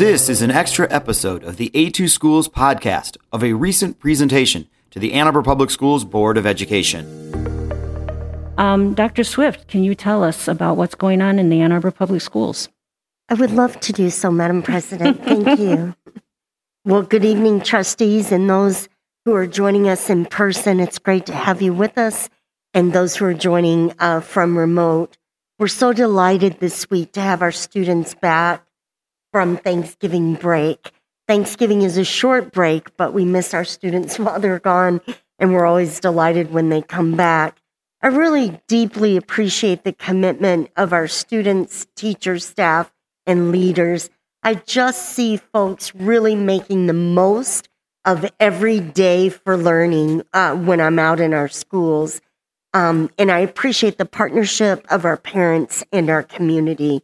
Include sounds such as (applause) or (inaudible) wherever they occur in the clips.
This is an extra episode of the A2 Schools podcast of a recent presentation to the Ann Arbor Public Schools Board of Education. Um, Dr. Swift, can you tell us about what's going on in the Ann Arbor Public Schools? I would love to do so, Madam President. Thank (laughs) you. Well, good evening, trustees, and those who are joining us in person. It's great to have you with us, and those who are joining uh, from remote. We're so delighted this week to have our students back from Thanksgiving break. Thanksgiving is a short break, but we miss our students (laughs) while they're gone, and we're always delighted when they come back. I really deeply appreciate the commitment of our students, teachers, staff, and leaders. I just see folks really making the most of every day for learning uh, when I'm out in our schools. Um, and I appreciate the partnership of our parents and our community.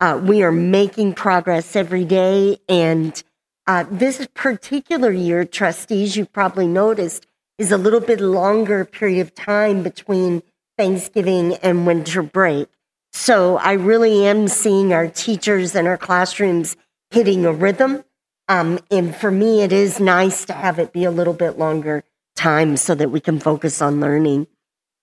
Uh, we are making progress every day. And uh, this particular year, trustees, you probably noticed, is a little bit longer period of time between Thanksgiving and winter break. So I really am seeing our teachers and our classrooms hitting a rhythm. Um, and for me, it is nice to have it be a little bit longer time so that we can focus on learning.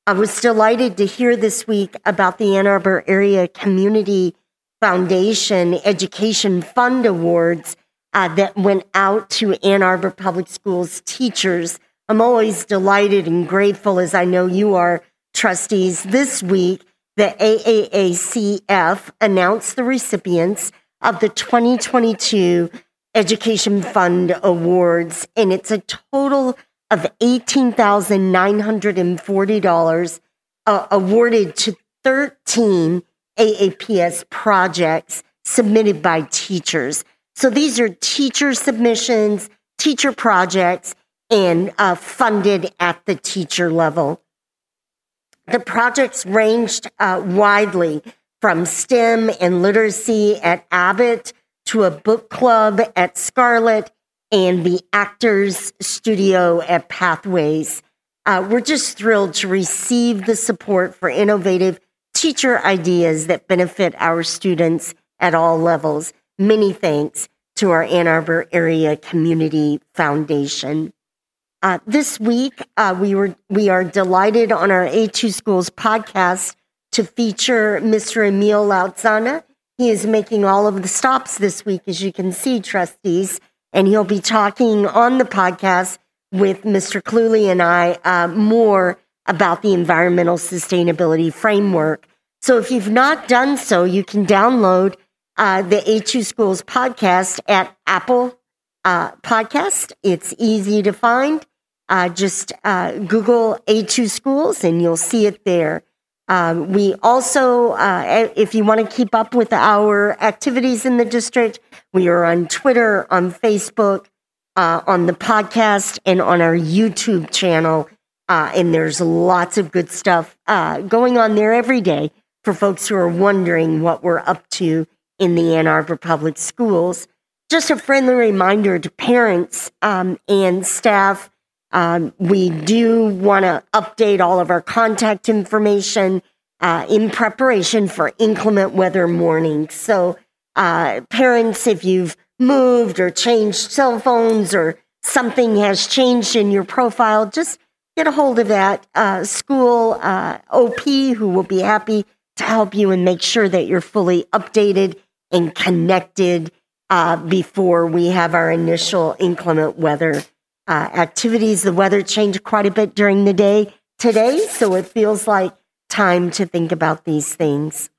I was delighted to hear this week about the Ann Arbor Area Community Foundation Education Fund Awards uh, that went out to Ann Arbor Public Schools teachers. I'm always delighted and grateful, as I know you are, trustees. This week, the AAACF announced the recipients of the 2022 Education Fund Awards, and it's a total of $18,940 uh, awarded to 13 AAPS projects submitted by teachers. So these are teacher submissions, teacher projects, and uh, funded at the teacher level. The projects ranged uh, widely from STEM and literacy at Abbott to a book club at Scarlett and the Actors Studio at Pathways. Uh, we're just thrilled to receive the support for innovative teacher ideas that benefit our students at all levels. Many thanks to our Ann Arbor Area Community Foundation. Uh, this week, uh, we were we are delighted on our A2 Schools podcast to feature Mr. Emile Lauzzana. He is making all of the stops this week, as you can see, trustees, and he'll be talking on the podcast with Mr. Cluley and I uh, more about the environmental sustainability framework so if you've not done so, you can download uh, the A2 Schools podcast at Apple uh, Podcast. It's easy to find. Uh, just uh, Google A2 Schools and you'll see it there. Um, we also, uh, if you want to keep up with our activities in the district, we are on Twitter, on Facebook, uh, on the podcast, and on our YouTube channel. and there's lots of good stuff going on there every day for folks who are wondering what we're up to in the Ann Arbor Public Schools. Just a friendly reminder to parents um, and staff um, we do want to update all of our contact information uh, in preparation for inclement weather mornings. So, uh, parents, if you've moved or changed cell phones or something has changed in your profile, just get a hold of that uh, school uh, OP who will be happy to help you and make sure that you're fully updated and connected uh, before we have our initial inclement weather uh, activities. The weather changed quite a bit during the day today, so it feels like time to think about these things.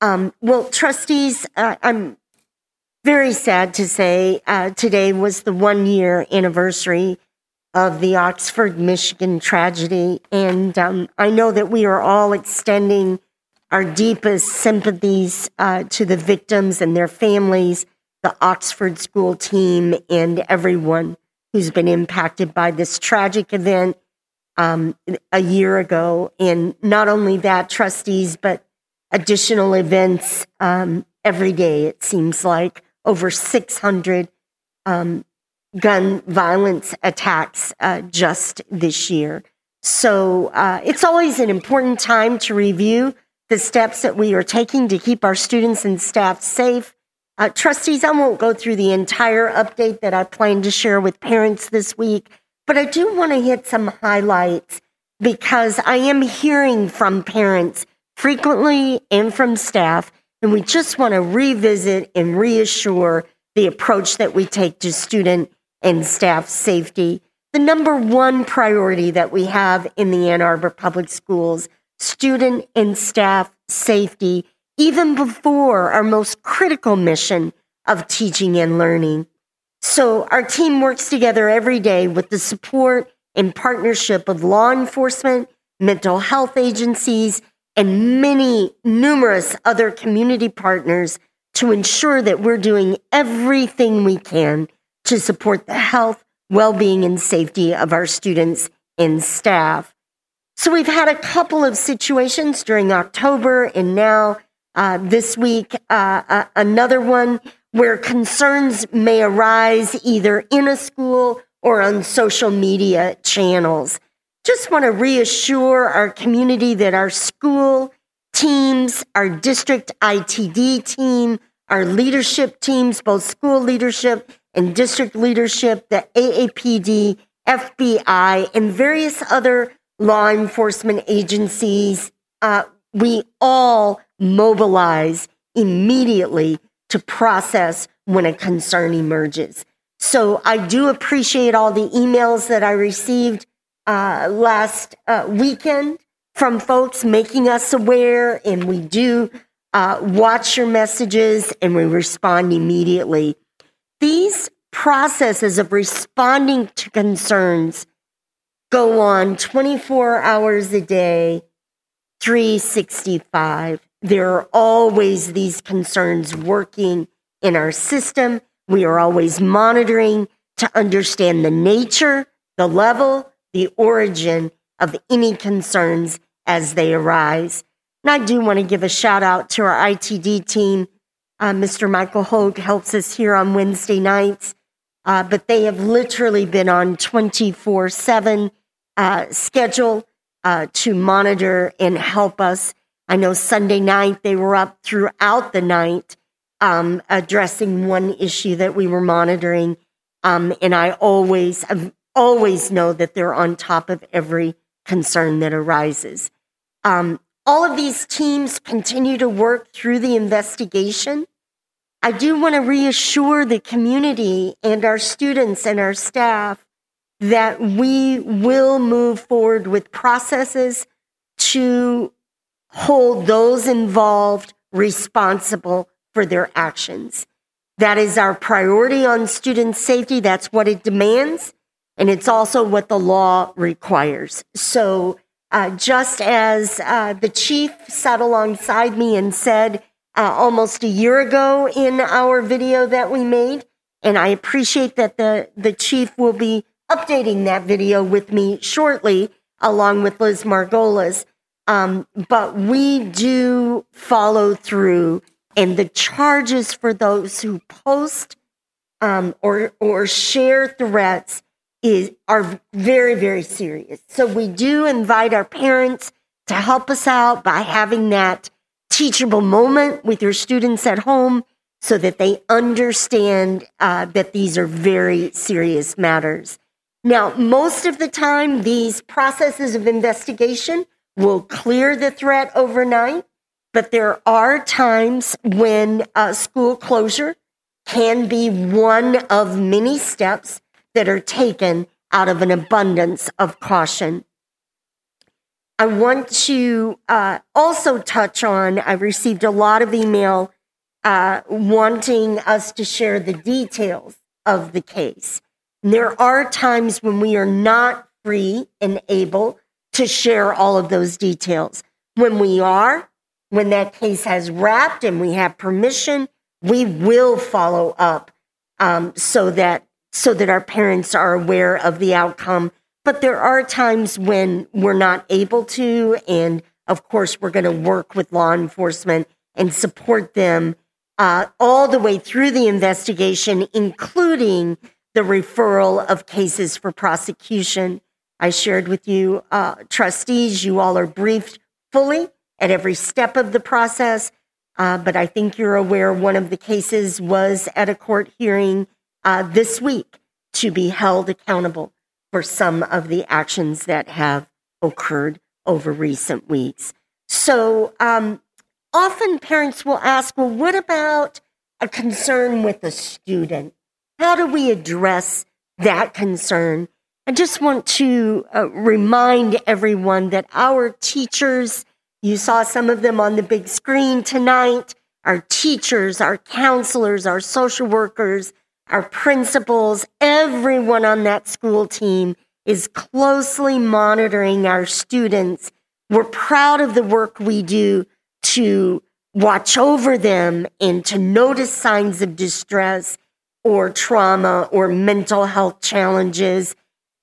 Um, well, trustees, uh, I'm very sad to say uh, today was the one year anniversary of the Oxford, Michigan tragedy. And um, I know that we are all extending our deepest sympathies uh, to the victims and their families, the Oxford school team, and everyone who's been impacted by this tragic event um, a year ago. And not only that, trustees, but additional events um, every day, it seems like over 600 um, gun violence attacks uh, just this year. So uh, it's always an important time to review the steps that we are taking to keep our students and staff safe. Uh, trustees, I won't go through the entire update that I plan to share with parents this week, but I do want to hit some highlights because I am hearing from parents frequently and from staff, and we just want to revisit and reassure the approach that we take to student and staff safety. The number one priority that we have in the Ann Arbor Public Schools, student and staff safety even before our most critical mission of teaching and learning. So our team works together every day with the support and partnership of law enforcement, mental health agencies, and many numerous other community partners to ensure that we're doing everything we can to support the health, well-being, and safety of our students and staff. So we've had a couple of situations during October and now uh, this week, uh, uh, another one where concerns may arise either in a school or on social media channels. Just want to reassure our community that our school teams, our district ITD team, our leadership teams, both school leadership and district leadership, the AAPD, FBI, and various other law enforcement agencies, uh, we all mobilize immediately to process when a concern emerges. So I do appreciate all the emails that I received uh, last uh, weekend from folks making us aware, and we do uh, watch your messages and we respond immediately. These processes of responding to concerns go on 24 hours a day, 365. There are always these concerns working in our system. We are always monitoring to understand the nature, the level, the origin of any concerns as they arise. And I do want to give a shout out to our ITD team. Uh, Mr. Michael Hogue helps us here on Wednesday nights, uh, but they have literally been on 24 uh, schedule uh, to monitor and help us I know Sunday night they were up throughout the night um, addressing one issue that we were monitoring. Um, and I always, I've always know that they're on top of every concern that arises. Um, all of these teams continue to work through the investigation. I do want to reassure the community and our students and our staff that we will move forward with processes to hold those involved responsible for their actions. That is our priority on student safety. That's what it demands. And it's also what the law requires. So, uh, just as uh, the chief sat alongside me and said uh, almost a year ago in our video that we made, and I appreciate that the, the chief will be updating that video with me shortly, along with Liz Margolis. Um, but we do follow through, and the charges for those who post um, or or share threats is are very very serious. So we do invite our parents to help us out by having that teachable moment with your students at home, so that they understand uh, that these are very serious matters. Now, most of the time, these processes of investigation will clear the threat overnight, but there are times when uh, school closure can be one of many steps that are taken out of an abundance of caution. I want to uh, also touch on, I received a lot of email uh, wanting us to share the details of the case. There are times when we are not free and able to share all of those details. When we are, when that case has wrapped and we have permission, we will follow up um, so that so that our parents are aware of the outcome. But there are times when we're not able to, and of course, we're going to work with law enforcement and support them uh, all the way through the investigation, including the referral of cases for prosecution. I shared with you, uh, trustees, you all are briefed fully at every step of the process. Uh, but I think you're aware one of the cases was at a court hearing uh, this week to be held accountable for some of the actions that have occurred over recent weeks. So um, often parents will ask, well, what about a concern with a student? How do we address that concern? I just want to uh, remind everyone that our teachers, you saw some of them on the big screen tonight, our teachers, our counselors, our social workers, our principals, everyone on that school team is closely monitoring our students. We're proud of the work we do to watch over them and to notice signs of distress or trauma or mental health challenges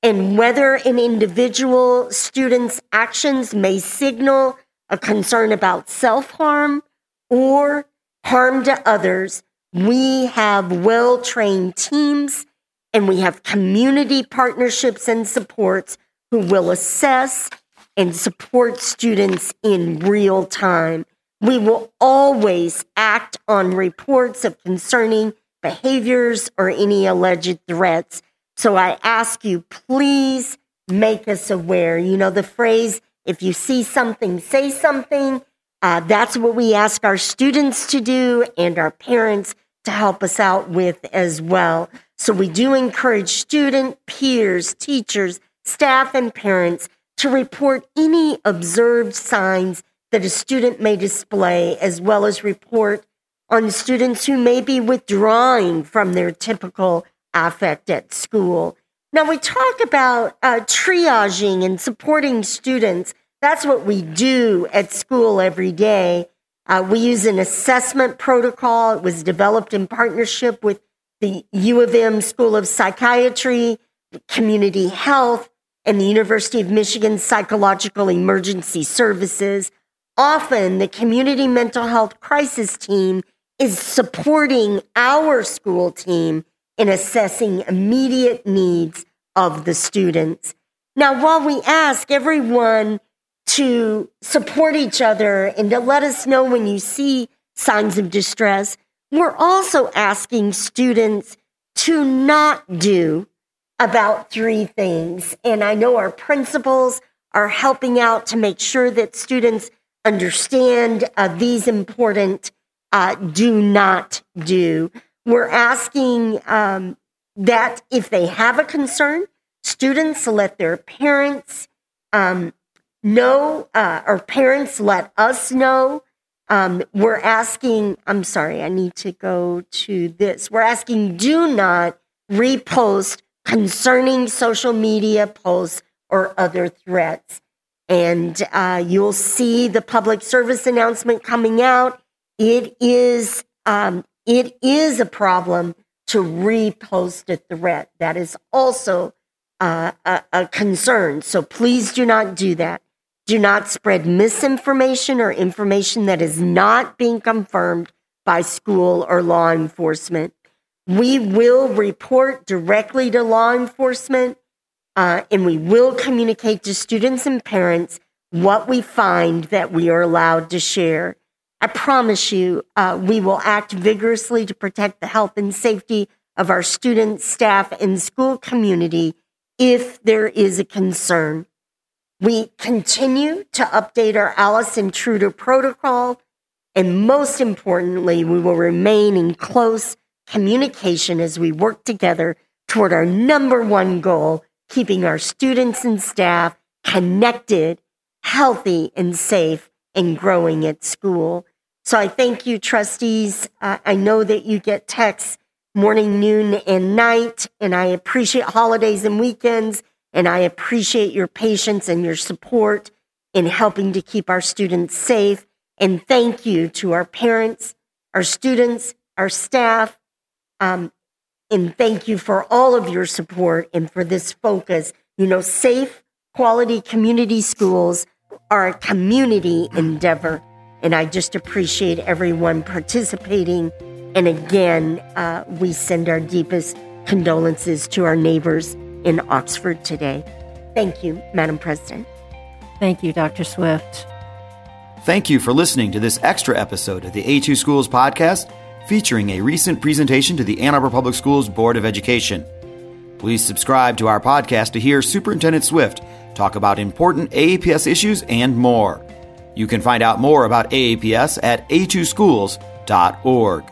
and whether an individual student's actions may signal a concern about self harm or harm to others, we have well trained teams and we have community partnerships and supports who will assess and support students in real time. We will always act on reports of concerning behaviors or any alleged threats. So I ask you, please make us aware. You know, the phrase, if you see something, say something. Uh, that's what we ask our students to do and our parents to help us out with as well. So we do encourage student, peers, teachers, staff, and parents to report any observed signs that a student may display, as well as report on students who may be withdrawing from their typical affect at school. Now, we talk about uh, triaging and supporting students. That's what we do at school every day. Uh, we use an assessment protocol. It was developed in partnership with the U of M School of Psychiatry, Community Health, and the University of Michigan Psychological Emergency Services. Often, the community mental health crisis team is supporting our school team in assessing immediate needs of the students. Now, while we ask everyone to support each other and to let us know when you see signs of distress, we're also asking students to not do about three things. And I know our principals are helping out to make sure that students understand uh, these important uh, do not do. We're asking um, that if they have a concern, students let their parents um, know, uh, or parents let us know um, we're asking, I'm sorry, I need to go to this. We're asking do not repost concerning social media posts or other threats. And uh, you'll see the public service announcement coming out. It is um, it is a problem to repost a threat. That is also uh, a, a concern. So please do not do that. Do not spread misinformation or information that is not being confirmed by school or law enforcement. We will report directly to law enforcement uh, and we will communicate to students and parents what we find that we are allowed to share. I promise you, uh, we will act vigorously to protect the health and safety of our students, staff, and school community if there is a concern. We continue to update our Alice Intruder protocol. And most importantly, we will remain in close communication as we work together toward our number one goal, keeping our students and staff connected, healthy, and safe, and growing at school. So I thank you, trustees. Uh, I know that you get texts morning, noon, and night, and I appreciate holidays and weekends and I appreciate your patience and your support in helping to keep our students safe. And thank you to our parents, our students, our staff. Um, and thank you for all of your support and for this focus. You know, safe, quality community schools are a community endeavor. And I just appreciate everyone participating. And again, uh, we send our deepest condolences to our neighbors in Oxford today. Thank you, Madam President. Thank you, Dr. Swift. Thank you for listening to this extra episode of the A2 Schools podcast featuring a recent presentation to the Ann Arbor Public Schools Board of Education. Please subscribe to our podcast to hear Superintendent Swift talk about important AAPS issues, and more. You can find out more about AAPS at a2schools.org.